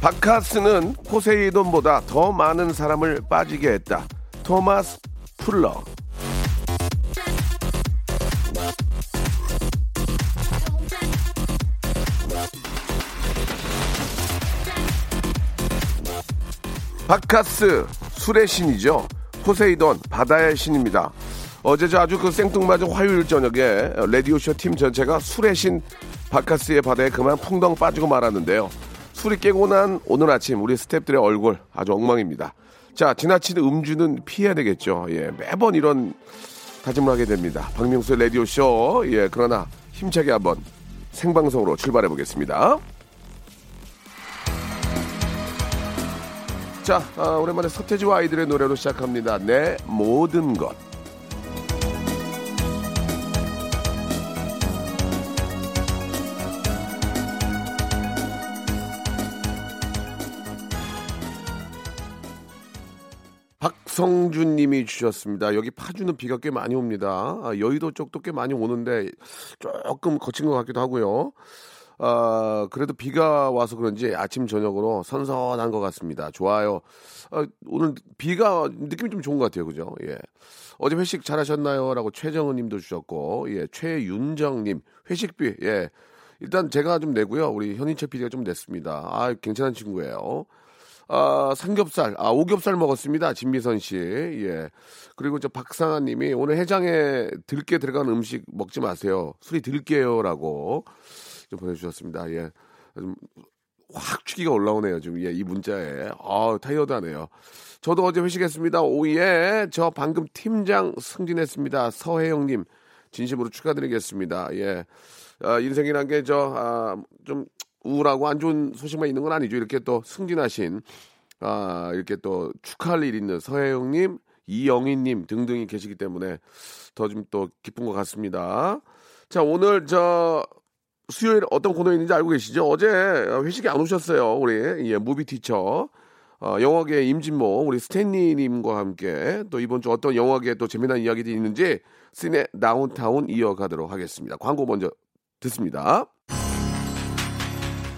바카스는 포세이돈보다 더 많은 사람을 빠지게 했다 토마스 풀러 바카스 술의 신이죠. 포세이돈 바다의 신입니다. 어제 저 아주 그 생뚱맞은 화요일 저녁에 라디오쇼 팀 전체가 술의 신 바카스의 바다에 그만 풍덩 빠지고 말았는데요. 술이 깨고 난 오늘 아침 우리 스탭들의 얼굴 아주 엉망입니다. 자 지나치는 음주는 피해야 되겠죠. 예 매번 이런 다짐을 하게 됩니다. 박명수의 라디오 쇼 예 그러나 힘차게 한번 생방송으로 출발해 보겠습니다. 자, 아, 오랜만에 서태지와 아이들의 노래로 시작합니다. 내 모든 것. 박성준 님이 주셨습니다. 여기 파주는 비가 꽤 많이 옵니다. 아, 여의도 쪽도 꽤 많이 오는데 조금 거친 것 같기도 하고요. 아, 그래도 비가 와서 그런지 아침 저녁으로 선선한 것 같습니다. 좋아요. 아, 오늘 비가 느낌이 좀 좋은 것 같아요. 그죠? 예. 어제 회식 잘 하셨나요? 라고 최정은 님도 주셨고, 예. 최윤정 님, 회식비, 예. 일단 제가 좀 내고요. 우리 현인철 PD가 좀 냈습니다. 아, 괜찮은 친구예요. 아, 삼겹살, 아, 오겹살 먹었습니다. 진미선 씨. 예. 그리고 저 박상아 님이 오늘 해장에 들깨 들어간 음식 먹지 마세요. 술이 들깨요라고 좀 보내주셨습니다. 예. 좀확 취기가 올라오네요. 지금 예, 이 문자에. 아, 타이어드하네요. 저도 어제 회식했습니다. 오예. 저 방금 팀장 승진했습니다. 서혜영 님 진심으로 축하드리겠습니다. 예. 아, 인생이란 게 저, 아, 좀 우울하고 안 좋은 소식만 있는 건 아니죠. 이렇게 또 승진하신, 아, 이렇게 또 축하할 일 있는 서혜영님, 이영희님 등등이 계시기 때문에 더 좀 또 기쁜 것 같습니다. 자, 오늘 저, 수요일 어떤 코너 있는지 알고 계시죠? 어제 회식에 안 오셨어요. 우리, 예, 무비 티처. 어, 영화계 임진모, 우리 스탠리님과 함께 또 이번 주 어떤 영화계 또 재미난 이야기들이 있는지 시네 다운타운 이어가도록 하겠습니다. 광고 먼저 듣습니다.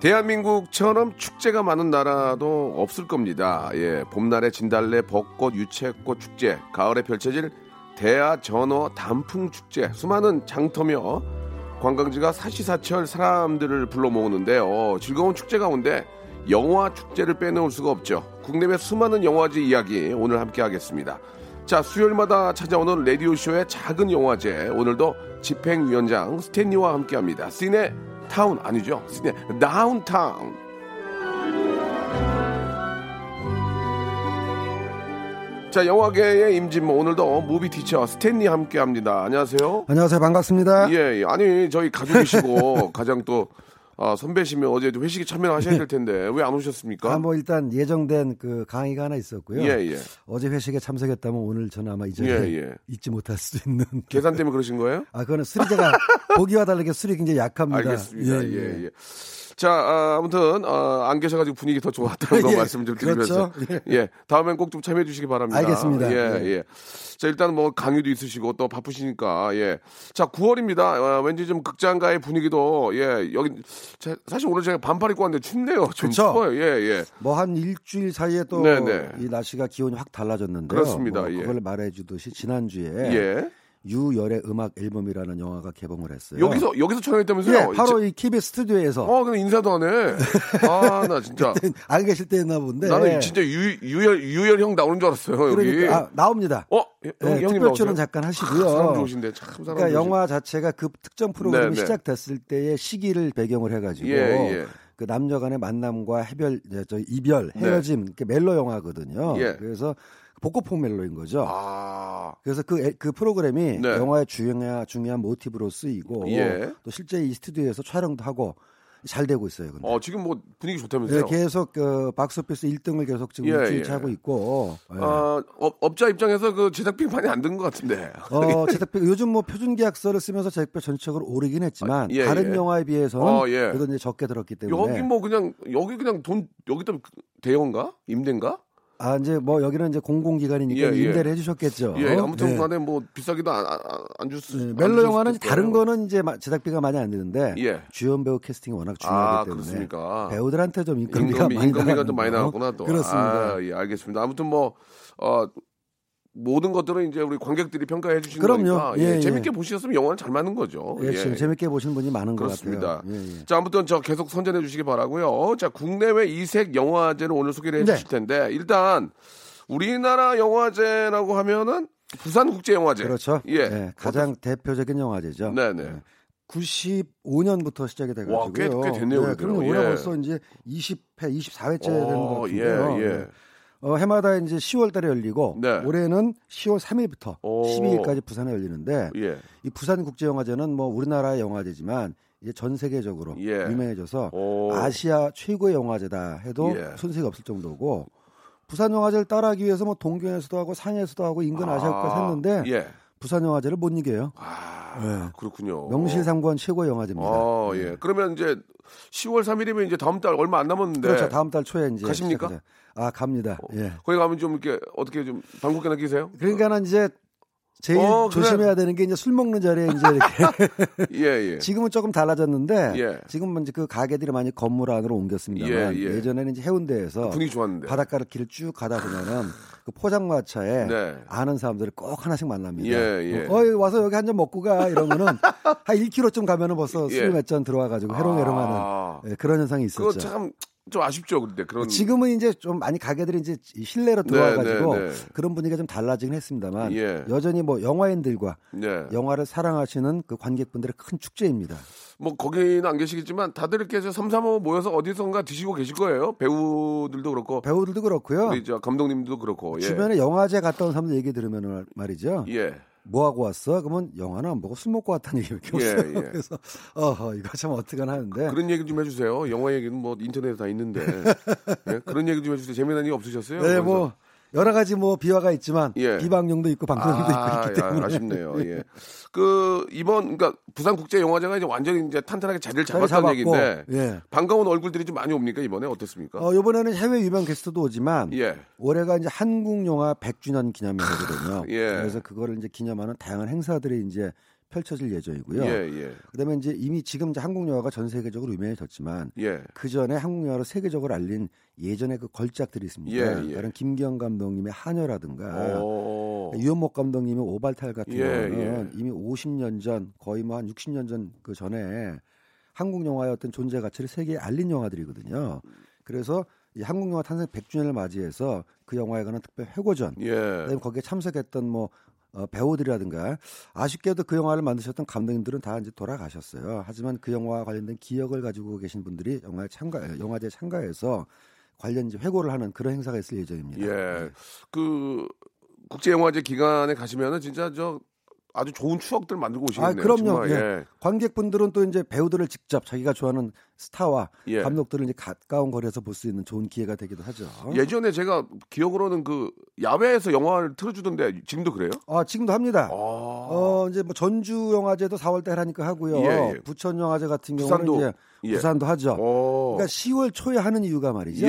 대한민국처럼 축제가 많은 나라도 없을 겁니다. 예, 봄날의 진달래, 벚꽃, 유채꽃 축제, 가을에 펼쳐질 대하 전어 단풍 축제, 수많은 장터며 관광지가 사시사철 사람들을 불러 모으는데요. 즐거운 축제 가운데 영화 축제를 빼놓을 수가 없죠. 국내외 수많은 영화제 이야기 오늘 함께 하겠습니다. 자, 수요일마다 찾아오는 라디오쇼의 작은 영화제. 오늘도 집행위원장 스탠리와 함께 합니다. 시네 타운 아니죠? 시네 다운타운. 자, 영화계의 임진모 오늘도 movie teacher 스탠리 함께 합니다. 안녕하세요. 안녕하세요. 반갑습니다. 예, 예. 아니, 저희 가족이시고 가장 또 아, 선배시면 어제 회식에 참여하셔야 될 텐데 왜 안 오셨습니까? 아, 뭐 일단 예정된 그 강의가 하나 있었고요. 예, 예. 어제 회식에 참석했다면 오늘 저는 아마 이 자리에 예, 예. 잊지 못할 수 있는. 계산 때문에 그러신 거예요? 아, 그거는 술이 제가 보기와 다르게 술이 굉장히 약합니다. 알겠습니다. 예, 예. 자, 아, 아무튼 어, 안 계셔가지고 분위기 더 좋았다는 거 예, 말씀 좀 드리면서 그렇죠. 예, 다음엔 꼭 좀 참여해 주시기 바랍니다. 알겠습니다. 예, 예. 예. 자, 일단 뭐 강의도 있으시고 또 바쁘시니까 예. 자, 9월입니다. 어, 왠지 좀 극장가의 분위기도 예, 여기 자, 사실 오늘 제가 반팔 입고 왔는데 춥네요. 좀 그쵸? 추워요. 예, 예. 뭐 한 일주일 사이에 또이 네네. 날씨가 기온이 확 달라졌는데요. 그렇습니다. 뭐 예. 그걸 말해 주듯이 지난주에 예. 유열의 음악 앨범이라는 영화가 개봉을 했어요. 여기서 여기서 촬영했다면서요? 예, 바로 이 KBS 스튜디오에서 어, 근데 인사도 안 해. 아, 나 진짜. 안 계실 때였나 본데. 나는 진짜 유, 유열, 유열 형 나오는 줄 알았어요, 여기. 그러니까 아, 나옵니다. 어? 형, 네, 형님 특별? 출연 잠깐 하시고요. 아, 사람 좋으신데, 참 사람 그러니까 좋으신- 영화 자체가 그 특정 프로그램이 네, 네. 시작됐을 때의 시기를 배경을 해가지고 예, 예. 그 남녀 간의 만남과 해별, 네, 저 이별, 네. 헤어짐, 이렇게 멜로 영화거든요. 예. 그래서 복고풍 멜로인 거죠. 아, 그래서 그, 애- 그 프로그램이 네. 영화의 중요한, 중요한 모티브로 쓰이고 예. 또 실제 이 스튜디오에서 촬영도 하고 잘 되고 있어요. 근데. 어, 지금 뭐 분위기 좋다면서요? 네, 계속 그 박스오피스 1등을 계속 지금 예, 예. 하고 있고. 예. 아, 업, 업자 입장에서 그 제작비 많이 안 든 것 같은데. 어, 제작비 요즘 뭐 표준 계약서를 쓰면서 제작비 전체적으로 오르긴 했지만 아, 예, 다른 예. 영화에 비해서는 어, 예. 그래도 이제 적게 들었기 때문에 여기 뭐 그냥, 여기 그냥 돈, 여기도 대여인가? 임대인가? 아 이제 뭐 여기는 이제 공공기관이니까 예, 예. 임대를 해주셨겠죠. 예, 아무튼 네. 간에 뭐 비싸기도 안, 안, 안 줬, 네, 안 멜로 영화는 다른. 거는 이제 마- 제작비가 많이 안 드는데 예. 주연 배우 캐스팅이 워낙 아, 중요하기 때문에 그렇습니까? 배우들한테 좀 인건비가 인건비, 많이 인건비가 좀 많이 거. 나갔구나 또. 그렇습니다. 아, 예, 알겠습니다. 아무튼 뭐, 어, 모든 것들은 이제 우리 관객들이 평가해 주시는 그럼요. 거니까 예, 예. 재밌게 보셨으면 영화는 잘 맞는 거죠. 예, 지금 재밌게 보시는 분이 많은 그렇습니다. 것 같아요. 예, 예. 자, 아무튼 저 계속 선전해 주시기 바라고요. 자, 국내외 이색 영화제를 오늘 소개를 해 네. 주실 텐데 일단 우리나라 영화제라고 하면은 부산 국제 영화제. 그렇죠. 예. 예, 가장 대표적인 영화제죠. 네, 네. 예. 95년부터 시작이 돼 가지고요. 와, 꽤- 꽤 됐네요, 예, 그래도. 그럼 올해 예. 벌써 이제 20회, 24회째 되는 것 어, 같은데요. 예, 예. 네. 어, 해마다 이제 10월 달에 열리고 네. 올해는 10월 3일부터 오. 12일까지 부산에 열리는데 예. 이 부산 국제 영화제는 뭐 우리나라의 영화제지만 이제 전 세계적으로 예. 유명해져서 오. 아시아 최고의 영화제다 해도 예. 손색이 없을 정도고 부산 영화제를 따라하기 위해서 뭐 동경에서도 하고 상해에서도 하고 인근 아시아국가에서 했는데 예. 부산 영화제를 못 이겨요. 아, 네. 그렇군요. 명실상부한 최고의 영화제입니다. 어, 예. 그러면 이제 10월 3일이면 이제 다음 달 얼마 안 남았는데 그렇죠. 다음 달 초에 이제 가십니까? 시작하죠. 아 갑니다. 예. 거기 가면 좀 이렇게 어떻게 좀 방국계나 끼세요? 그러니까는 이제 제일 어, 그래. 조심해야 되는 게 이제 술 먹는 자리에 이제 이렇게 예, 예. 지금은 조금 달라졌는데 예. 지금은 이제 그 가게들이 많이 건물 안으로 옮겼습니다만 예, 예. 예전에는 이제 해운대에서 분위기 좋았는데. 바닷가를 길을 쭉 가다 보면은 그 포장마차에 네. 아는 사람들이 꼭 하나씩 만납니다. 예, 예. 어, 와서 여기 한 잔 먹고 가 이러면은 한 1km쯤 가면은 벌써 예. 술몇 잔 들어와 가지고 해롱해롱하는 아. 예, 그런 현상이 있었죠. 그거 참 좀 아쉽죠, 근데 그런. 지금은 이제 좀 많이 가게들이 이제 실내로 네, 들어와가지고 네, 네. 그런 분위기가 좀 달라지긴 했습니다만 예. 여전히 뭐 영화인들과 네. 영화를 사랑하시는 그 관객분들의 큰 축제입니다. 뭐 거기는 안 계시겠지만 다들 이렇게 저 삼삼오 모여서 어디선가 드시고 계실 거예요. 배우들도 그렇고 배우들도 그렇고요. 우리 저 감독님도 그렇고. 예. 주변에 영화제 갔다 온 사람들 얘기 들으면 말이죠. 예. 뭐 하고 왔어? 그러면 영화는 안 보고 술 먹고 왔다는 얘기밖에 예, 없어요. 예. 그래서 어허 이거 참 어떡하나 하는데 그런 얘기 좀 해주세요. 영화 얘기는 뭐 인터넷에 다 있는데 예? 그런 얘기 좀 해주세요. 재미난 얘기 없으셨어요? 네, 거기서? 뭐 여러 가지 뭐 비화가 있지만 예. 비방용도 있고 방송용도 아, 있고 있기 때문에 야, 아쉽네요. 예. 그 이번 그러니까 부산 국제 영화제가 이제 완전히 이제 탄탄하게 자리를 자리 잡았다는 얘기인데 예. 반가운 얼굴들이 좀 많이 옵니까 이번에 어떻습니까? 어, 이번에는 해외 유명 게스트도 오지만 예. 올해가 이제 한국 영화 100주년 기념해거든요. 예. 그래서 그거를 이제 기념하는 다양한 행사들이 이제 펼쳐질 예정이고요. 예, 예, 그다음에 이제 이미 지금 이제 한국 영화가 전 세계적으로 유명해졌지만 예. 그 전에 한국 영화를 세계적으로 알린 예전의 그 걸작들이 있습니다. 예, 예. 다른 김기영 감독님의 하녀라든가 오. 유현목 감독님의 오발탈 같은 예, 경우는 예. 이미 50년 전 거의 뭐 한 60년 전 그 전에 한국 영화의 어떤 존재 가치를 세계에 알린 영화들이거든요. 그래서 이 한국 영화 탄생 100주년을 맞이해서 그 영화에 관한 특별 회고전, 예. 그다음에 거기에 참석했던 뭐 어, 배우들이라든가 아쉽게도 그 영화를 만드셨던 감독님들은 다 이제 돌아가셨어요. 하지만 그 영화와 관련된 기억을 가지고 계신 분들이 영화에 참가 영화제 참가해서 관련 이제 회고를 하는 그런 행사가 있을 예정입니다. 예. 그 국제영화제 기간에 가시면은 진짜 저 아주 좋은 추억들 만들고 오시겠네요. 아, 그럼요. 예. 예. 관객분들은 또 이제 배우들을 직접 자기가 좋아하는 스타와 예. 감독들을 이제 가까운 거리에서 볼 수 있는 좋은 기회가 되기도 하죠. 예전에 제가 기억으로는 그 야외에서 영화를 틀어주던데 지금도 그래요? 아, 지금도 합니다. 아. 어, 이제 뭐 전주 영화제도 4월 달 하니까 하고요. 예, 예. 부천 영화제 같은 부산도, 경우는 이제 예. 부산도 하죠. 어. 그러니까 10월 초에 하는 이유가 말이죠.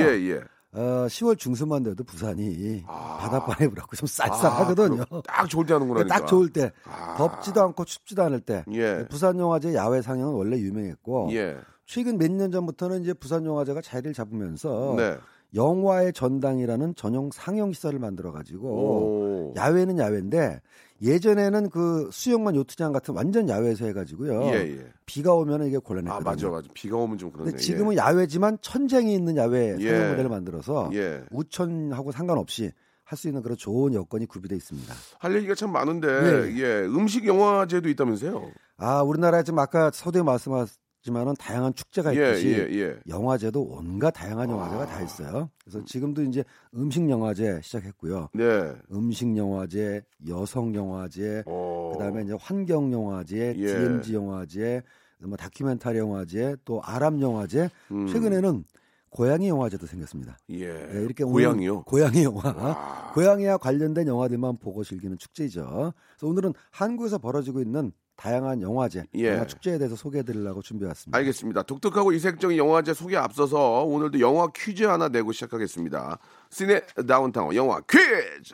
어, 10월 중순만 돼도 부산이 아. 바닷바람이 불었고 좀 쌀쌀하거든요. 아, 딱 좋을 때 하는구나. 딱 좋을 때 아. 덥지도 않고 춥지도 않을 때 예. 부산 영화제 야외 상영은 원래 유명했고 예. 최근 몇 년 전부터는 이제 부산 영화제가 자리를 잡으면서 네. 영화의 전당이라는 전용 상영 시설을 만들어 가지고 오. 야외는 야외인데 예전에는 그 수영만 요트장 같은 완전 야외에서 해가지고요. 예, 예. 비가 오면 이게 아, 곤란했거든요. 맞아, 맞아. 비가 오면 좀. 근데 지금은 야외지만 천장이 있는 야외 예. 상영 모델을 만들어서 예. 우천하고 상관없이 할 수 있는 그런 좋은 여건이 구비돼 있습니다. 할 얘기가 참 많은데, 네. 예. 음식 영화제도 있다면서요? 아 우리나라에 지금 아까 서두에 말씀하셨 지만은 다양한 축제가 예, 있듯이 예, 예. 영화제도 온갖 다양한 영화제가 다 있어요. 그래서 지금도 이제 음식 영화제 시작했고요. 네. 음식 영화제, 여성 영화제, 어. 그다음에 이제 환경 영화제, 예. DMZ 영화제, 뭐 다큐멘터리 영화제, 또 아랍 영화제, 음. 최근에는 고양이 영화제도 생겼습니다. 예. 네, 이렇게 고양이요? 고양이 영화, 와. 고양이와 관련된 영화들만 보고 즐기는 축제이죠. 그래서 오늘은 한국에서 벌어지고 있는 다양한 영화제, 예. 영화 축제에 대해서 소개해드리려고 준비해왔습니다. 알겠습니다. 독특하고 이색적인 영화제 소개 앞서서 오늘도 영화 퀴즈 하나 내고 시작하겠습니다. 시네 다운타운 영화 퀴즈!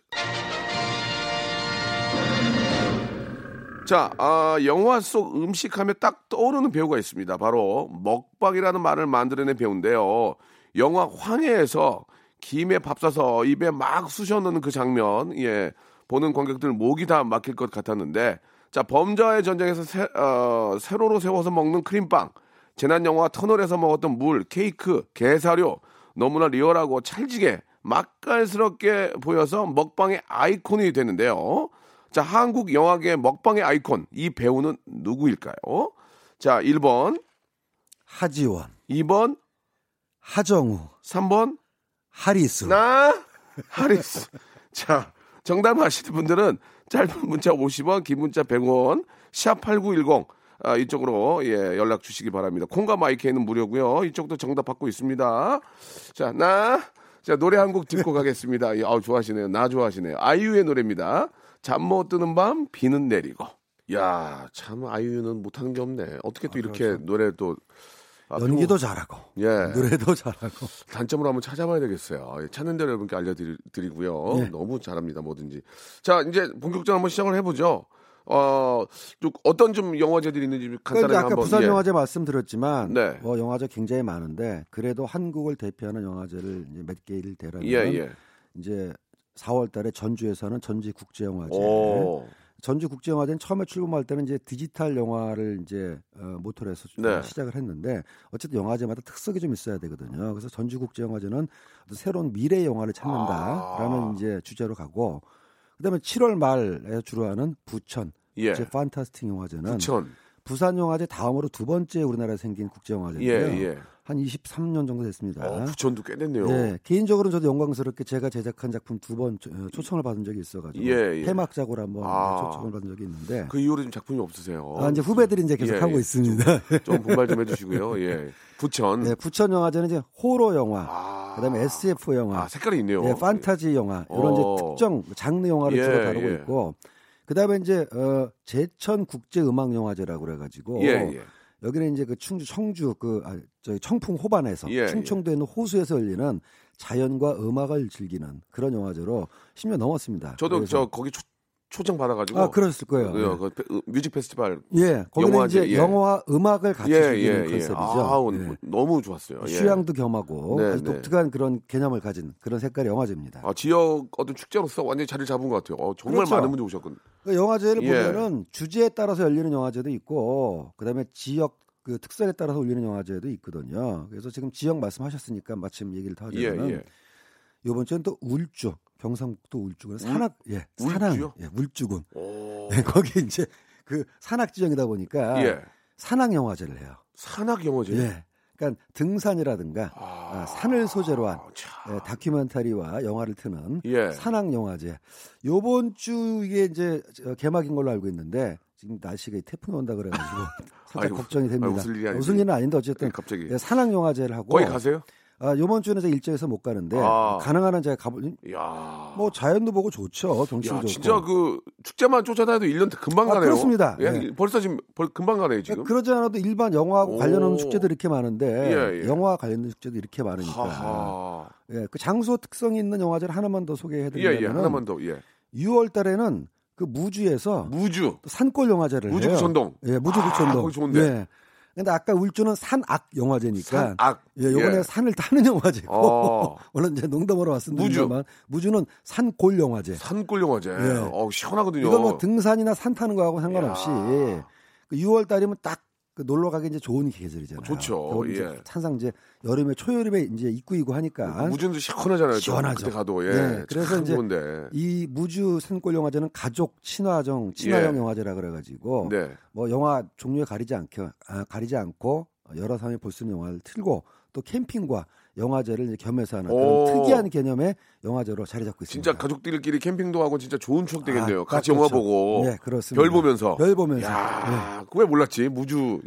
자, 아, 영화 속 음식하면 딱 떠오르는 배우가 있습니다. 바로 먹방이라는 말을 만들어낸 배우인데요. 영화 황해에서 김에 밥 싸서 입에 막 쑤셔 넣는 그 장면, 예, 보는 관객들 목이 다 막힐 것 같았는데, 자, 범죄와의 전쟁에서 세, 어, 세로로 세워서 먹는 크림빵, 재난 영화 터널에서 먹었던 물, 케이크, 게사료, 너무나 리얼하고 찰지게 맛깔스럽게 보여서 먹방의 아이콘이 되는데요. 자, 한국 영화계 먹방의 아이콘, 이 배우는 누구일까요? 자, 1번, 하지원, 2번, 하정우, 3번, 하리수. 나, 하리스. 자, 정답 아시는 분들은 짧은 문자 50원, 긴 문자 100원, 샵8910. 아, 이쪽으로 예, 연락 주시기 바랍니다. 콩과 마이크는 무료고요. 이쪽도 정답 받고 있습니다. 자, 나 자, 노래 한 곡 듣고 가겠습니다. 예, 아우 좋아하시네요. 나 좋아하시네요. 아이유의 노래입니다. 잠 못 드는 밤 비는 내리고. 야, 참 아이유는 못하는 게 없네. 어떻게 또 이렇게 노래 또 아, 연기도 잘하고 예. 노래도 잘하고 단점으로 한번 찾아봐야 되겠어요. 예, 찾는 대로 여러분께 알려드리고요. 예. 너무 잘합니다, 뭐든지. 자, 이제 본격적으로 한번 시작을 해보죠. 어, 좀 어떤 좀 영화제들이 있는지 그러니까 간단하게 이제 아까 한번. 부산 예. 영화제 말씀드렸지만 네. 뭐 영화제 굉장히 많은데 그래도 한국을 대표하는 영화제를 이제 몇 개를 대라면 예, 예. 이제 4월달에 전주에서는 전주 국제영화제. 오, 전주 국제영화제는 처음에 출범할 때는 이제 디지털 영화를 이제 어, 모토로 해서 네. 시작을 했는데 어쨌든 영화제마다 특색이 좀 있어야 되거든요. 그래서 전주 국제영화제는 새로운 미래 영화를 찾는다라는 아. 이제 주제로 가고 그다음에 7월 말에 주로 하는 부천 예. 국제 판타스틱 영화제는 부천. 부산 영화제 다음으로 두 번째 우리나라에 생긴 국제 예, 영화제인데요. 예. 한 23년 정도 됐습니다. 어, 부천도 꽤 됐네요. 네, 개인적으로는 저도 영광스럽게 제가 제작한 작품 두 번 초청을 받은 적이 있어가지고 예, 예. 해막작으로 한번 아. 초청을 받은 적이 있는데 그 이후로 좀 작품이 없으세요. 아, 이제 후배들이 이제 계속 예, 하고 예. 있습니다. 좀 분발 좀 해주시고요. 예. 부천. 네, 부천 영화제는 이제 호러 영화, 아. 그다음에 SF 영화, 아, 색깔이 있네요. 네, 판타지 영화 이런 어. 이제 특정 장르 영화를 예, 주로 다루고 예. 있고 그다음에 이제 어, 제천 국제 음악 영화제라고 그래가지고 예, 예. 여기는 이제 그 충주 청주 그 아, 저기 청풍 호반에서 예, 충청도에 있는 호수에서 열리는 자연과 음악을 즐기는 그런 영화제로 10년 넘었습니다. 저도 저 거기 초, 초청 받아가지고. 아 그랬을 거예요. 그, 그 페- 뮤직 페스티벌. 예, 거기는 이제 예. 영화와 음악을 같이 예, 즐기는 예, 예. 컨셉이죠. 아, 예. 너무 좋았어요. 예. 휴양도 겸하고 네, 아주 네. 독특한 그런 개념을 가진 그런 색깔의 영화제입니다. 아, 지역 어떤 축제로서 완전히 자리를 잡은 것 같아요. 어, 정말 그렇죠. 많은 분들이 오셨거든요. 그 영화제를 예. 보면은 주제에 따라서 열리는 영화제도 있고 그다음에 지역 그 특성에 따라서 올리는 영화제도 있거든요. 그래서 지금 지역 말씀하셨으니까 마침 얘기를 더 하자면 예, 예. 이번 주는 또 울주 경상북도 울주군 산악 예 산악 울주요? 예 울주군 오. 네, 거기 이제 그 산악 지역이다 보니까 예. 산악 영화제를 해요. 산악 영화제. 예. 그러니까 등산이라든가 아, 아, 산을 소재로 한 참. 예, 다큐멘터리와 영화를 트는 예. 산악 영화제. 요번 주 이게 이제 저 개막인 걸로 알고 있는데 지금 날씨가 태풍이 온다 그래가지고 살짝 아이고, 걱정이 됩니다. 아, 웃을 일이 아니지. 웃을 일은 아닌데 어쨌든 갑자기. 예, 산악 영화제를 하고 거기 가세요? 아, 요번 주는 이제 일정에서 못 가는데 아. 가능한 한 제가 가보 야. 뭐 자연도 보고 좋죠. 경치도 야, 좋고. 진짜 그 축제만 쫓아다녀도 1년 금방 아, 가네요. 그렇습니다. 예, 예. 벌써 지금 벌, 금방 가네요, 지금. 그러니까 그러지 않아도 일반 영화하고 오. 관련하는 축제도 이렇게 많은데 예, 예. 영화 관련된 축제도 이렇게 많으니까 하하. 예, 그 장소 특성이 있는 영화제를 하나만 더 예, 소개해드리면 예. 하나만 더. 예. 6월 달에는 그 무주에서 무주. 또 산골 영화제를 무주. 구천동. 예, 무주 아, 구천동. 거기 좋은데. 예. 근데 아까 울주는 산악 영화제니까 산악. 예, 요번에 예. 산을 타는 영화제고 어. 물론 이제 농담으로 말씀드리지만 무주. 는 산골 영화제. 산골 영화제. 예. 어, 시원하거든요. 이건 뭐 등산이나 산 타는 거하고 상관없이 야. 그 6월 달이면 딱 그 놀러 가기 이제 좋은 계절이잖아요. 좋죠. 이제 예. 항상 이제 여름에 초여름에 이제 입구이고 하니까 무주도 시원하잖아요. 또. 시원하죠. 그때 가도 예. 네, 그래서 참 이제 좋은데. 이 무주 산골 영화제는 가족 친화정 친화형 예. 영화제라 그래가지고 네. 뭐 영화 종류에 가리지 않게 아, 가리지 않고 여러 사람이 볼 수 있는 영화를 틀고 또 캠핑과 영화제를 겸해서 하는 오. 그런 특이한 개념의 영화제로 자리 잡고 있습니다. 진짜 가족들끼리 캠핑도 하고 진짜 좋은 추억 되겠네요. 아, 같이 그렇죠. 영화 보고. 네, 그렇습니다. 별 보면서. 별 보면서. 네. 야, 그거 왜 몰랐지? 무주.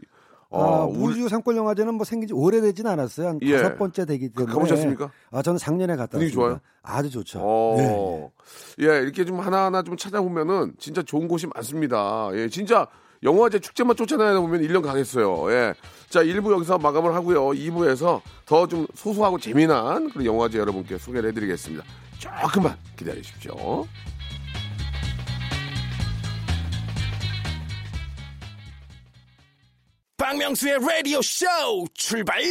아, 어, 울- 무주 산골 영화제는 뭐 생긴 지 오래되진 않았어요. 한 예. 다섯 번째 되기 때문에. 가보셨습니까? 아, 저는 작년에 갔다 분위기 왔습니다. 좋아요? 아주 좋죠. 어. 예, 이렇게 좀 하나하나 좀 찾아보면은 진짜 좋은 곳이 많습니다. 예, 진짜 영화제 축제만 쫓아다니다 보면 1년 가겠어요. 예. 자, 1부 여기서 마감을 하고요. 2부에서 더 좀 소소하고 재미난 그런 영화제 여러분께 소개를 해드리겠습니다. 조금만 기다려 주십시오. 박명수의 라디오 쇼 출발!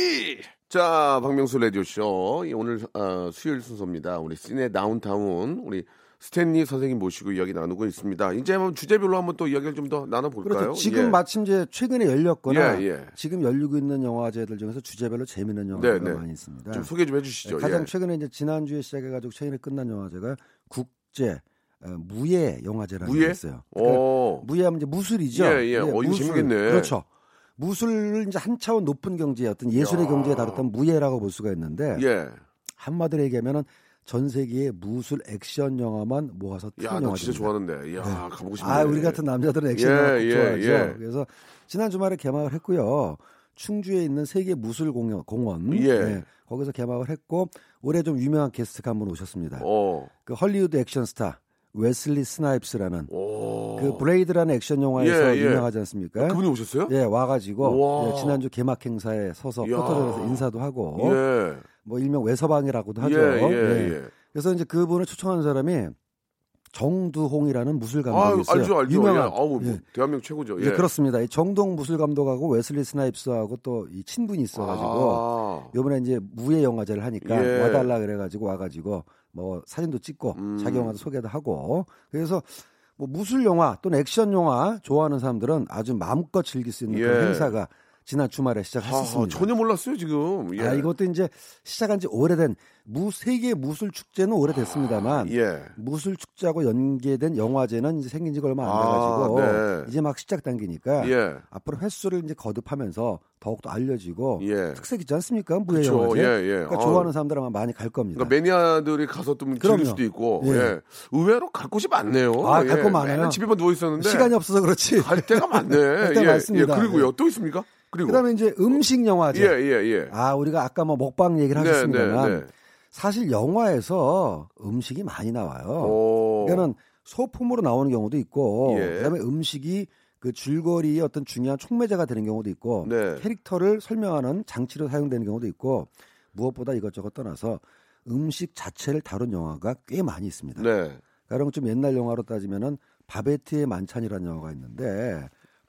자, 박명수 라디오쇼. 이 오늘 어, 수요일 순서입니다. 우리 시내 다운타운, 우리 스탠리 선생님 모시고 이야기 나누고 있습니다. 이제 한번 주제별로 한번 또 이야기를 좀 더 나눠볼까요? 그렇죠. 지금 예. 마침 이제 최근에 열렸거나 예, 예. 지금 열리고 있는 영화제들 중에서 주제별로 재미있는 영화제가 네, 네. 많이 있습니다. 좀 소개 좀 해주시죠. 네, 가장 예. 최근에 이제 지난주에 시작해가지고 최근에 끝난 영화제가 국제 어, 무예 영화제라는 무예? 게 있어요. 그러니까 오. 무예하면 이제 무술이죠. 예, 예. 어, 이거 재밌겠네. 그렇죠. 무술을 이제 한 차원 높은 경지의 어떤 예술의 야. 경지에 다뤘던 무예라고 볼 수가 있는데 예. 한마디로 얘기하면은 전 세계의 무술 액션 영화만 모아서 야, 나 진짜. 좋아하는데. 야, 가보고 싶네. 아, 우리 같은 남자들은 액션 예, 영화 꼭 예, 좋아하죠. 예. 그래서 지난 주말에 개막을 했고요. 충주에 있는 세계 무술 공원, 공원 예. 네, 거기서 개막을 했고 올해 좀 유명한 게스트가 한 분 오셨습니다. 어. 그 헐리우드 액션 스타 웨슬리 스나이프스라는 오. 그 블레이드라는 액션 영화에서 예, 예. 유명하지 않습니까? 그분이 오셨어요? 예, 와가지고. 예, 지난주 개막 행사에 서서. 포토존에서 인사도 하고 예. 뭐 일명 웨서방이라고도 하죠. 예, 예, 예. 예. 그래서 이제 그분을 초청한 사람이 정두홍이라는 무술 아, 감독이 있어요. 알죠, 알죠. 유명한. 예. 아우, 예. 대한민국 최고죠. 예, 예. 그렇습니다. 이 정두홍 무술 감독하고 웨슬리 스나이프스하고 또 이 친분이 있어가지고 아. 요번에 이제 무예 영화제를 하니까 예. 와달라 그래가지고 와가지고 뭐 사진도 찍고 음. 자기 영화도 소개도 하고 그래서 뭐 무술 영화 또는 액션 영화 좋아하는 사람들은 아주 마음껏 즐길 수 있는 예. 그런 행사가 지난 주말에 아, 시작했습니다. 전혀 몰랐어요, 지금. 예. 아, 이것도 이제 시작한 지 오래된 무 세계 무술 축제는 오래됐습니다만 예. 무술 축제하고 연계된 영화제는 이제 생긴 지가 얼마 안 아, 돼가지고 네. 이제 막 시작 단계니까 예. 앞으로 횟수를 이제 거듭하면서 더욱더 알려지고 예. 특색 있지 않습니까? 무예 그쵸, 영화제. 예, 예. 그러니까 아. 좋아하는 사람들 아마 많이 갈 겁니다. 그러니까 매니아들이 가서 좀 즐길. 수도 있고, 예. 예. 의외로 갈 곳이 많네요. 아, 갈곳 예. 많아요. 집에만 누워 있었는데 시간이 없어서 그렇지. 갈 데가 많네. 데가 예. 많습니다. 예. 그리고요, 또 있습니까? 그리고 그다음에 이제 음식 영화제. 예, 예, 예. 아 우리가 아까 뭐 먹방 얘기를 네, 하셨습니다만 네, 네. 사실 영화에서 음식이 많이 나와요. 오. 그러니까는 소품으로 나오는 경우도 있고 예. 그다음에 음식이 그 줄거리의 어떤 중요한 촉매제가 되는 경우도 있고 네. 캐릭터를 설명하는 장치로 사용되는 경우도 있고 무엇보다 이것저것 떠나서 음식 자체를 다룬 영화가 꽤 많이 있습니다. 네. 가령 좀 옛날 영화로 따지면은 바베트의 만찬이라는 영화가 있는데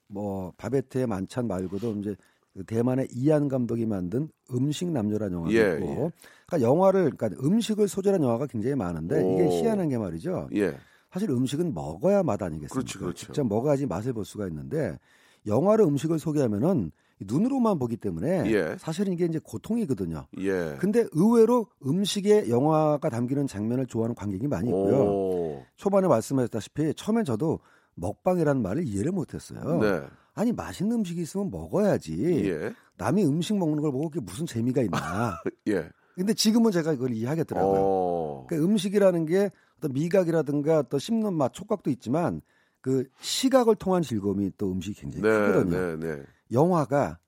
뭐 바베트의 만찬 말고도 이제 그 대만의 이안 감독이 만든 음식 남녀라는 영화도 예, 있고 그러니까 영화를 그러니까 음식을 소재로 한 영화가 굉장히 많은데 오. 이게 희한한 게 말이죠. 예. 사실 음식은 먹어야 맛 아니겠습니까? 그렇죠, 그렇죠. 직접 먹어야지 맛을 볼 수가 있는데 영화로 음식을 소개하면은 눈으로만 보기 때문에 예. 사실은 이게 이제 고통이거든요. 예. 근데 의외로 음식에 영화가 담기는 장면을 좋아하는 관객이 많이 있고요. 오. 초반에 말씀하셨다시피 처음엔 저도 먹방이라는 말을 이해를 못했어요. 네. 아니 맛있는 음식이 있으면 먹어야지. 예. 남이 음식 먹는 걸 보고 그게 무슨 재미가 있나. 예. 근데 지금은 제가 이걸 이해하겠더라고요. 어. 그러니까 음식이라는 게 어떤 미각이라든가 또 씹는 맛, 촉각도 있지만 그 시각을 통한 즐거움이 또 음식이 굉장히 네, 크거든요. 네, 네. 영화가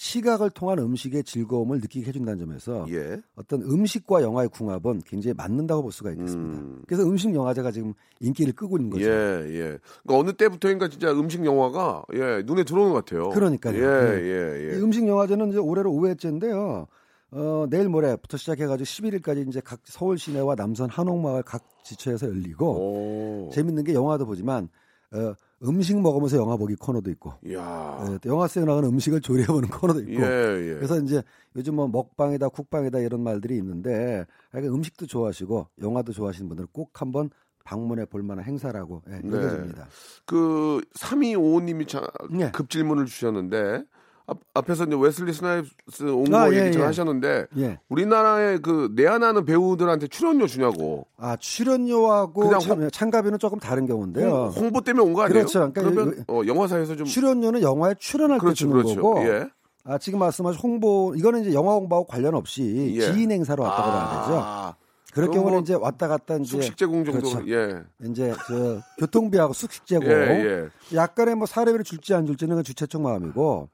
시각을 통한 음식의 즐거움을 느끼게 해준다는 점에서 예. 어떤 음식과 영화의 궁합은 굉장히 맞는다고 볼 수가 있겠습니다. 음. 그래서 음식 영화제가 지금 인기를 끄고 있는 거죠. 예, 예. 그러니까 어느 때부터인가 진짜 음식 영화가 예, 눈에 들어오는 것 같아요. 그러니까요. 예, 네. 예, 이 예. 음식 영화제는 이제 올해로 5회째인데요. 어, 내일 모레부터 시작해가지고 11일까지 이제 각 서울 시내와 남선 한옥마을 각 지처에서 열리고 오. 재밌는 게 영화도 보지만 어, 음식 먹으면서 영화 보기 코너도 있고 야. 어, 또 영화 속에 나가는 음식을 조리해보는 코너도 있고 예, 예. 그래서 이제 요즘 뭐 먹방이다 쿡방이다 이런 말들이 있는데 약간 음식도 좋아하시고 영화도 좋아하시는 분들은 꼭 한번 방문해 볼 만한 행사라고 예, 네. 여겨집니다. 그 3255님이 참 네. 급 질문을 주셨는데 앞, 앞에서 이제 웨슬리 스나이프스 온거 아, 예, 얘기 좀 예. 하셨는데 예. 우리나라의 그 내한하는 배우들한테 출연료 주냐고 아 출연료하고 그냥 참, 참가비는 조금 다른 경우인데요. 홍, 보 때문에 온 거 아니에요? 그렇죠. 그러니까 그러면 이거- 어, 영화사에서 좀 출연료는 영화에 출연할 때 그렇죠, 주는 그렇죠. 거고 예. 아, 지금 말씀하신 홍보 이거는 이제 영화 홍보하고 관련 없이 예. 지인 행사로 왔다 그래야 되죠. 아, 그럴 경우는 뭐 이제 왔다 갔다 이제 숙식 제공 정도 그렇죠. 예. 이제 저 교통비하고 숙식 제공 예, 예. 약간의 뭐 사례비를 줄지 안 줄지는 그 주최 쪽 마음이고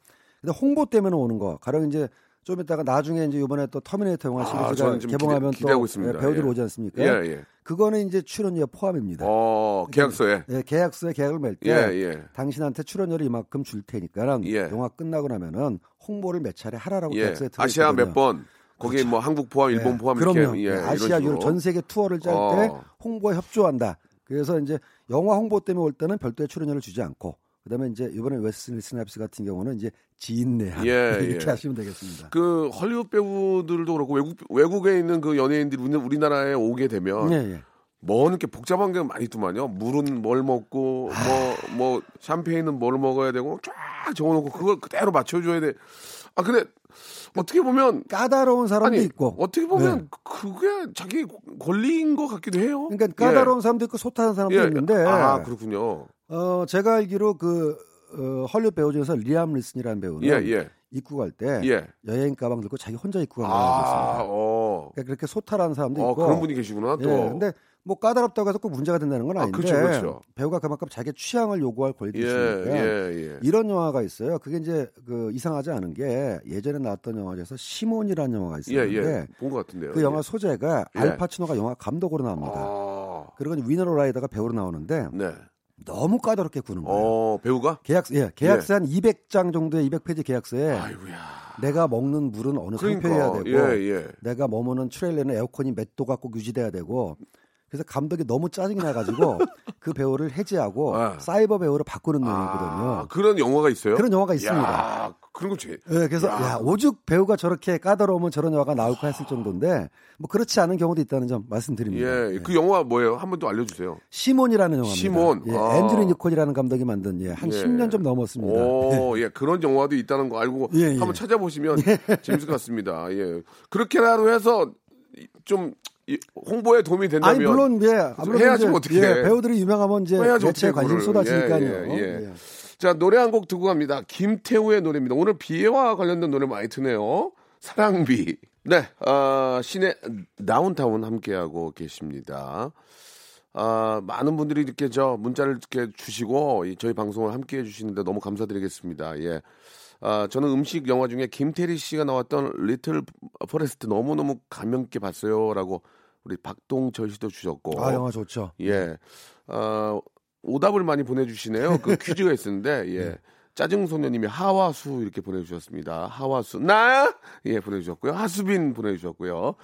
근데 홍보 때문에 오는 거 가령 이제 좀 이따가 나중에 이제 이번에 또 터미네이터 영화 아, 시리즈가 좀 개봉하면 기대- 또 있습니다. 배우들 예. 오지 않습니까? 예, 예. 그거는 이제 출연료 포함입니다. 어, 계약서에. 예, 계약서에 계약을 맺을 때 예, 예. 당신한테 출연료를 이만큼 줄 테니까 예. 영화 끝나고 나면은 홍보를 몇 차례 하라라고 예. 계약서에 들어 아시아. 몇 번. 거기 뭐 한국 포함, 일본 예, 포함 그럼요. 이렇게 예, 예, 아시아. 유럽 전 세계 투어를 짤 때 어. 홍보에 협조한다. 그래서 이제 영화 홍보 때문에 올 때는 별도의 출연료를 주지 않고 그다음에 이제 이번에 웨슬리 스나이프스 같은 경우는 이제 지인 내한 예, 이렇게 예. 하시면 되겠습니다. 그 헐리우드 배우들도 그렇고 외국 외국에 있는 그 연예인들이 우리- 우리나라에 오게 되면 예, 예. 뭐 이렇게 복잡한 게 많이 있더만요. 물은 뭘 먹고 뭐뭐 샴페인은 뭘 먹어야 되고 쫙 적어놓고 그걸 그대로 맞춰줘야 돼. 아 근데 어떻게 보면 까다로운 사람도 아니 있고 어떻게 보면 네. 그게 자기 권리인 것 같기도 해요. 그러니까 까다로운 사람도 있고 소탈한 사람도 예. 있는데 아 그렇군요. 어, 제가 알기로 그 어, 헐리우드 배우 중에서 리암 니슨이라는 배우는 예 예. 입국 갈때 예. 여행 가방 들고 자기 혼자 입국 간다고 아, 있습니다. 어. 그러니까 그렇게 소탈한 사람도 어, 있고 그런 분이 계시구나 또. 예, 근데 뭐 까다롭다고 해서 꼭 문제가 된다는 건 아, 아닌데 그렇죠, 그렇죠. 배우가 그만큼 자기 취향을 요구할 권리도 예, 있으니까 예, 예. 이런 영화가 있어요. 그게 이제 그 이상하지 않은 게 예전에 나왔던 영화 중에서 시몬이라는 영화가 예, 있었는데 예. 본것 같은데요. 그 영화 예. 소재가 예. 알파치노가 영화 감독으로 나옵니다. 아, 그리고 위너로 라이더가 배우로 나오는데 네. 너무 까다롭게 구는 거예요. 어, 배우가? 계약 예, 계약서 한 200장 정도의 200페이지 계약서에 아이고야. 내가 먹는 물은 어느 그러니까, 상표여야 되고 예, 예. 내가 머무는 트레일러는 에어컨이 몇 도가 꼭 유지돼야 되고 그래서 감독이 너무 짜증이 나가지고 그 배우를 해지하고 아. 사이버 배우로 바꾸는 내용이거든요. 아, 그런 영화가 있어요? 그런 영화가 있습니다. 야, 그런 거 제. 예, 그래서 야. 오죽 배우가 저렇게 까다로우면 저런 영화가 나올까 했을 정도인데 뭐 그렇지 않은 경우도 있다는 점 말씀드립니다. 예, 예. 그 영화 뭐예요? 한 번 더 알려주세요. 시몬이라는 영화입니다. 시몬. 예, 아. 앤드류 니콜이라는 감독이 만든 예, 한 예. 10년 좀 넘었습니다. 오, 예, 그런 영화도 있다는 거 알고 예, 예. 한번 찾아보시면 재밌을 것 같습니다. 예, 그렇게라도 해서 좀 이- 홍보에 도움이 된다면 아니 물론 예, 아무래도 해야지 이제, 뭐 어떻게 예, 해. 배우들이 유명하면 이제 어떻게 관심. 쏟아지니까요. 예, 예, 예. 자, 노래 한 곡 듣고 갑니다. 김태우의 노래입니다. 오늘 비애와 관련된 노래 많이 트네요. 사랑비. 네, 아, 시내 다운타운 함께하고 계십니다. 아, 많은 분들이 이렇게 저 문자를 이렇게 주시고 이 저희 방송을 함께 해 주시는데 너무 감사드리겠습니다. 예. 아, 저는 음식 영화 중에 김태리 씨가 나왔던 리틀 포레스트 너무너무 감명 깊게 봤어요라고 우리 박동철 씨도 주셨고. 아 영화 좋죠. 예. 어, 오답을 많이 보내주시네요. 그 퀴즈가 있었는데, 예. 짜증소녀님이 하와수 이렇게 보내주셨습니다. 하와수. 나! 예, 보내주셨고요. 하수빈 보내주셨고요.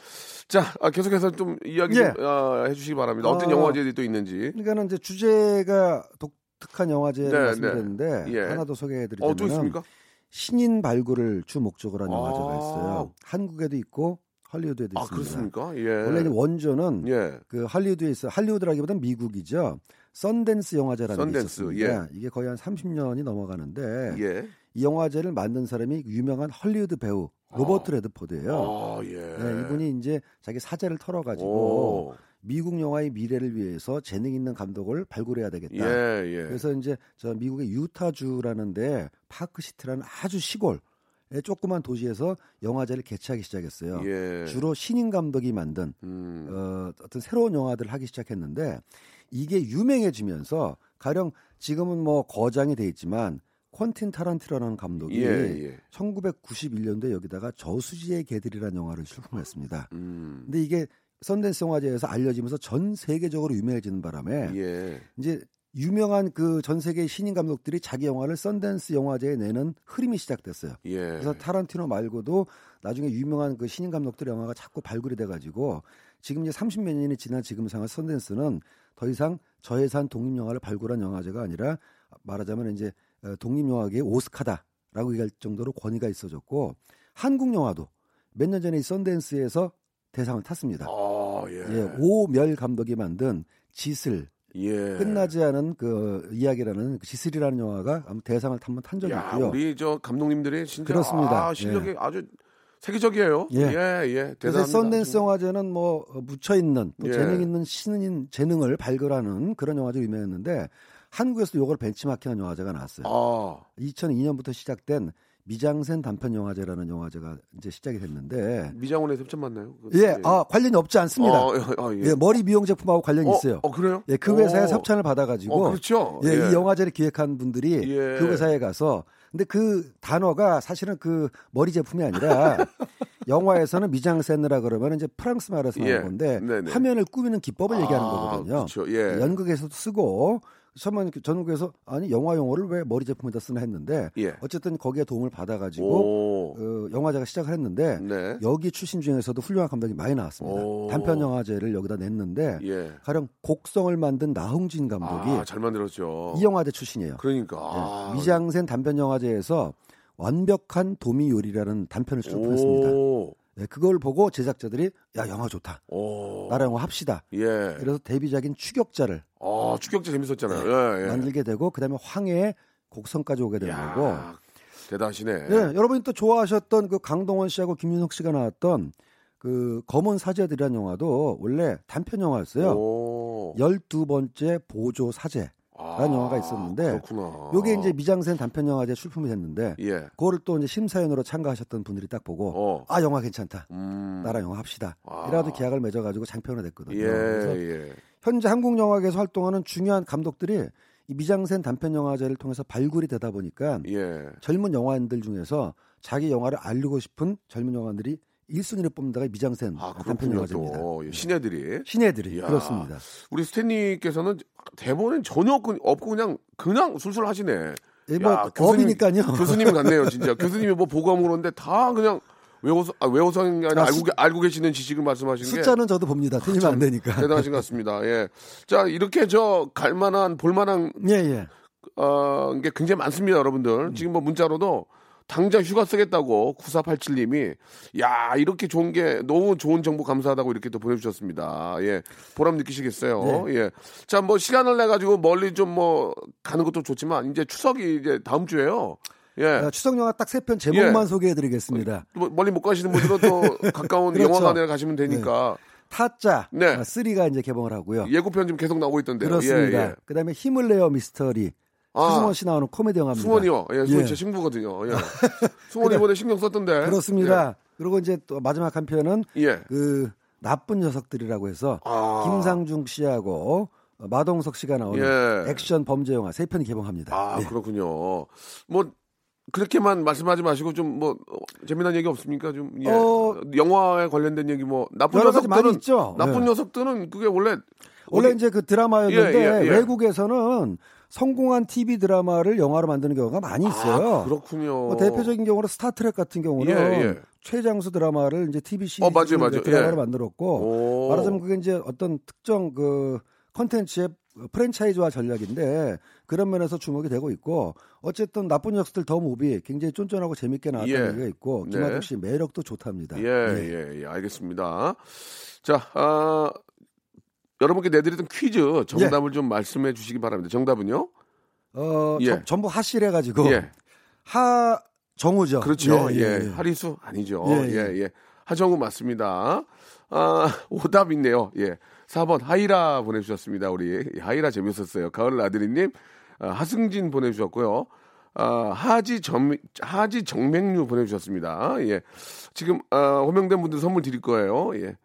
자, 아, 계속해서 좀 이야기 예. 좀 아, 해주시기 바랍니다. 어떤 어, 영화제들이 또 있는지. 그러니까는 이제 주제가 독특한 영화제를 네, 말씀드렸는데 네. 예. 하나 더 소개해드리자면 어? 신인 발굴을 주 목적으로 한 영화제가 아. 있어요. 한국에도 있고 헐리우드에도 아, 있습니다. 그렇습니까? 예. 원래 원조는 예. 그 할리우드에 있어 할리우드라기보다는 미국이죠. 썬댄스 영화제라는 썬댄스, 게 있었습니다. 이게 거의 한 30년이 넘어가는데 예. 이 영화제를 만든 사람이 유명한 헐리우드 배우 로버트 아. 레드포드예요. 아, 예. 네, 이분이 이제 자기 사재를 털어가지고 오. 미국 영화의 미래를 위해서 재능 있는 감독을 발굴해야 되겠다. 예, 예. 그래서 이제 저 미국의 유타주라는데 파크시티라는 아주 시골 의 조그만 도시에서 영화제를 개최하기 시작했어요. 예. 주로 신인 감독이 만든 음. 어, 어떤 새로운 영화들을 하기 시작했는데 이게 유명해지면서 가령 지금은 뭐 거장이 돼 있지만 콘틴 타란티노라는 감독이 예, 예. 1991년도에 여기다가 저수지의 개들이라는 영화를 출품했습니다. 음. 근데 이게 선댄스 영화제에서 알려지면서 전 세계적으로 유명해지는 바람에 예. 이제 유명한 그 전 세계 신인 감독들이 자기 영화를 선댄스 영화제에 내는 흐름이 시작됐어요. 예. 그래서 타란티노 말고도 나중에 유명한 그 신인 감독들 영화가 자꾸 발굴이 돼가지고 지금 이제 30몇 년이 지난 지금 상황 선댄스는 더 이상 저예산 독립 영화를 발굴한 영화제가 아니라 말하자면 이제 어, 독립 영화계의 오스카다라고 얘기할 정도로 권위가 있어졌고 한국 영화도 몇 년 전에 이 선댄스에서 대상을 탔습니다. 아, 예. 예, 오멸 감독이 만든 지슬 예. 끝나지 않은 그 이야기라는 그 지슬이라는 영화가 아무 대상을 한번 탄 적이 야, 있고요. 우리 저 감독님들이 진짜 그렇습니다. 아, 실력이 예. 아주 세계적이에요. 예. 예, 예. 그래서. 썬댄스 영화제는 뭐 어, 묻혀 있는 또 예. 재능 있는 신인 재능을 발굴하는 그런 영화제로 유명했는데 한국에서도 이걸 벤치마킹한 영화제가 나왔어요. 아, 2002년부터 시작된 미장센 단편 영화제라는 영화제가 이제 시작이 됐는데 미장원에서 협찬 맞나요? 그- 예, 아 관련이 없지 않습니다. 아, 아, 예. 예, 머리 미용 제품하고 관련이 어, 있어요. 어, 그래요? 예, 그 회사에서 어. 협찬을 받아가지고 어, 그렇죠. 예, 예. 이 영화제를 기획한 분들이 예. 그 회사에 가서 근데 그 단어가 사실은 그 머리 제품이 아니라 영화에서는 미장센느라 그러면 이제 프랑스 말에서 나온 예. 건데 네네. 화면을 꾸미는 기법을 얘기하는 아, 거거든요. 그렇죠. 예. 연극에서도 쓰고 처음에 저는 그래서 아니 영화 용어를 왜 머리 제품에다 쓰나 했는데 예. 어쨌든 거기에 도움을 받아가지고 오. 어, 영화제가 시작을 했는데 네. 여기 출신 중에서도 훌륭한 감독이 많이 나왔습니다. 오. 단편 영화제를 여기다 냈는데 예. 가령 곡성을 만든 나홍진 감독이 아, 잘 만들었죠. 이 영화제 출신이에요. 그러니까. 네, 아. 미장센 단편 영화제에서 완벽한 도미 요리라는 단편을 출품했습니다. 오. 네, 그걸 보고 제작자들이 야 영화 좋다. 오. 나라 영화 합시다. 예. 그래서 데뷔작인 추격자를 아, 추격자 재밌었잖아요. 예, 예. 만들게 되고 그다음에 황해의 곡성까지 오게 된 야, 거고. 대단하시네. 네, 여러분이 또 좋아하셨던 그 강동원 씨하고 김윤석 씨가 나왔던 그 검은 사제들이라는 영화도 원래 단편 영화였어요. 오. 12번째 보조 사제. 아, 라는 영화가 있었는데 그렇구나. 요게 이제 미장센 단편 영화제 출품이 됐는데 예. 그거를 또 이제 심사위원으로 참가하셨던 분들이 딱 보고 어. 아 영화 괜찮다. 음. 나랑 영화 합시다. 아. 이라도 계약을 맺어가지고 장편화 됐거든요. 예, 그래서 예. 현재 한국 영화계에서 활동하는 중요한 감독들이 이 미장센 단편 영화제를 통해서 발굴이 되다 보니까 예. 젊은 영화인들 중에서 자기 영화를 알리고 싶은 젊은 영화인들이 1순위를 뽑는다가 이 미장센 아, 단편 그렇군요. 영화제입니다. 또. 예, 신예들이. 신예들이 이야. 그렇습니다. 우리 스탠리께서는 대본은 전혀 없고, 그냥 그냥 술술 하시네. 예, 뭐 야, 교수님- 업이니까요. 교수님 같네요, 진짜. 교수님이 뭐 보고하면 그러는데 다 그냥 외워서 아, 외워서 아니라 아, 알고, 수- 계- 알고 계시는 지식을 말씀하시는 게 숫자는 저도 봅니다. 틀리면 안 되니까. 대단하신 것 같습니다. 예. 자, 이렇게 저 갈만한 볼만한 예, 예. 어, 게 굉장히 많습니다, 여러분들. 지금 뭐 문자로도 당장 휴가 쓰겠다고 9487님이 야 이렇게 좋은 게 너무 좋은 정보 감사하다고 이렇게 또 보내주셨습니다. 예 보람 느끼시겠어요. 예. 자 뭐 시간을 내 가지고 멀리 좀 뭐 가는 것도 좋지만 이제 추석이 이제 다음 주에요. 예. 아, 추석 영화 딱 세 편 제목만 예. 소개해드리겠습니다. 뭐 멀리 못 가시는 분들은 또 가까운 그렇죠. 영화관에 가시면 되니까 타짜 네. 아, 3가 이제 개봉을 하고요. 예고편 지금 계속 나오고 있던데요. 그렇습니다. 예, 예. 그다음에 힘을 내어 미스터리 아. 수승원 씨 나오는 코미디 영화입니다. 수원이요. 예, 수원 예. 제 친구거든요. 예. 수원 이번에 신경 썼던데. 그렇습니다. 그리고 이제 또 마지막 한 편은 예. 예. 그 나쁜 녀석들이라고 해서 아. 김상중 씨하고 마동석 씨가 나오는 예. 액션 범죄 영화 세 편이 개봉합니다. 아 예. 그렇군요. 뭐 그렇게만 말씀하지 마시고 좀 뭐 재미난 얘기 없습니까? 좀 예. 어, 영화에 관련된 얘기 뭐 나쁜 녀석들은 있죠. 나쁜 예. 녀석들은 그게 원래 원래 이제 그 드라마였는데 예, 예, 예. 외국에서는 성공한 TV 드라마를 영화로 만드는 경우가 많이 있어요. 아, 그렇군요. 뭐 대표적인 경우로 스타트렉 같은 경우는 예, 예. 최장수 드라마를 이제 TV 시리즈 어, 맞아요, 맞아요. 드라마를 예. 만들었고 오. 말하자면 그게 이제 어떤 특정 그 컨텐츠의 프랜차이즈화 전략인데 그런 면에서 주목이 되고 있고 어쨌든 나쁜 녀석들 더 무비 굉장히 쫀쫀하고 재밌게 나왔다는 예. 얘기가 있고 네. 김아중 씨 매력도 좋답니다. 예, 예, 예, 알겠습니다. 자, 아, 여러분께 내드렸던 퀴즈 정답을 좀 말씀해 주시기 바랍니다. 정답은요? 어, 예. 저- 전부 하실 해 가지고 예. 하 정우죠. 그렇죠. 예, 예, 예, 예. 하리수 아니죠. 예, 예, 예. 예. 하정우 맞습니다. 아, 오답 있네요. 예. 4번 하이라 보내주셨습니다. 우리 하이라 재밌었어요. 가을 나들이님, 아, 하승진 보내주셨고요. 아, 하지 정, 하지 정맹류 보내주셨습니다. 예. 지금, 아, 호명된 분들 선물 드릴 거예요. 예.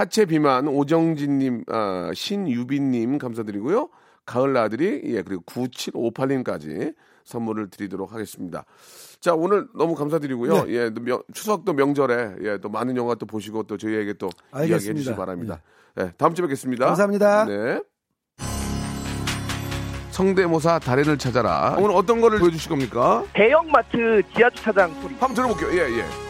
하체 비만 오정진님, 아, 신유빈님 감사드리고요. 가을 나들이, 예, 그리고 9758님까지 선물을 드리도록 하겠습니다. 자, 오늘 너무 감사드리고요. 네. 예, 또 명- 추석도 명절에, 예, 또 많은 영화 또 보시고 또 저희에게 또 이야기해 알겠습니다. 주시기 바랍니다. 예, 다음 주에 뵙겠습니다. 감사합니다. 네. 성대모사 달인을 찾아라. 오늘 어떤 거를 보여주실 겁니까? 대형마트 지하주차장 소리. 한번 들어볼게요. 예, 예.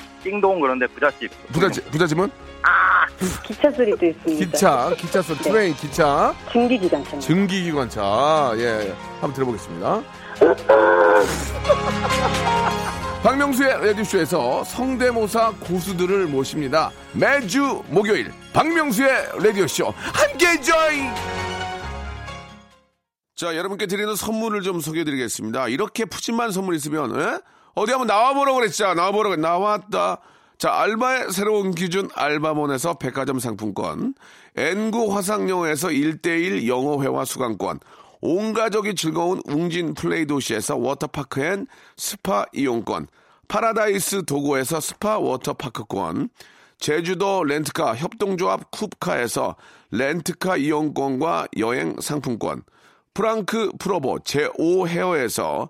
띵동 그런데 부잣집 부자지, 부자집은 기차 소리도 있습니다. 기차, 기차 소리, 네. train, 기차, 증기기관차입니다. 증기기관차. 예, 한번 들어보겠습니다. 박명수의 라디오쇼에서 성대모사 고수들을 모십니다. 매주 목요일 박명수의 라디오쇼 함께 join! 자, 여러분께 드리는 선물을 좀 소개해드리겠습니다. 이렇게 푸짐한 선물 있으면 에? 어디 한번 나와보라고 그랬죠. 나와보라고 나왔다. 자, 알바의 새로운 기준 알바몬에서 백화점 상품권, 엔구 화상영어에서 1대1 영어회화 수강권, 온 가족이 즐거운 웅진 플레이 도시에서 워터파크 and 스파 이용권, 파라다이스 도구에서 스파 워터파크권, 제주도 렌트카 협동조합 쿱카에서 렌트카 이용권과 여행 상품권, 프랑크 프로보 제5 헤어에서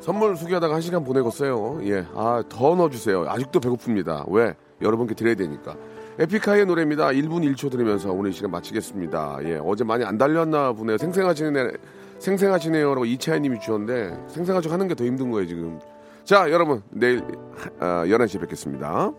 선물 소개하다가 한 시간 보내겠어요. 예. 아, 더 넣어주세요. 아직도 배고픕니다. 왜? 여러분께 드려야 되니까. 에픽하이의 노래입니다. 1분 1초 들으면서 오늘 이 시간 마치겠습니다. 예. 어제 많이 안 달렸나 보네요. 생생하시네, 생생하시네요라고 이차이 님이 주셨는데, 생생하죠 하는 게 더 힘든 거예요, 지금. 자, 여러분. 내일 아, 11시에 뵙겠습니다.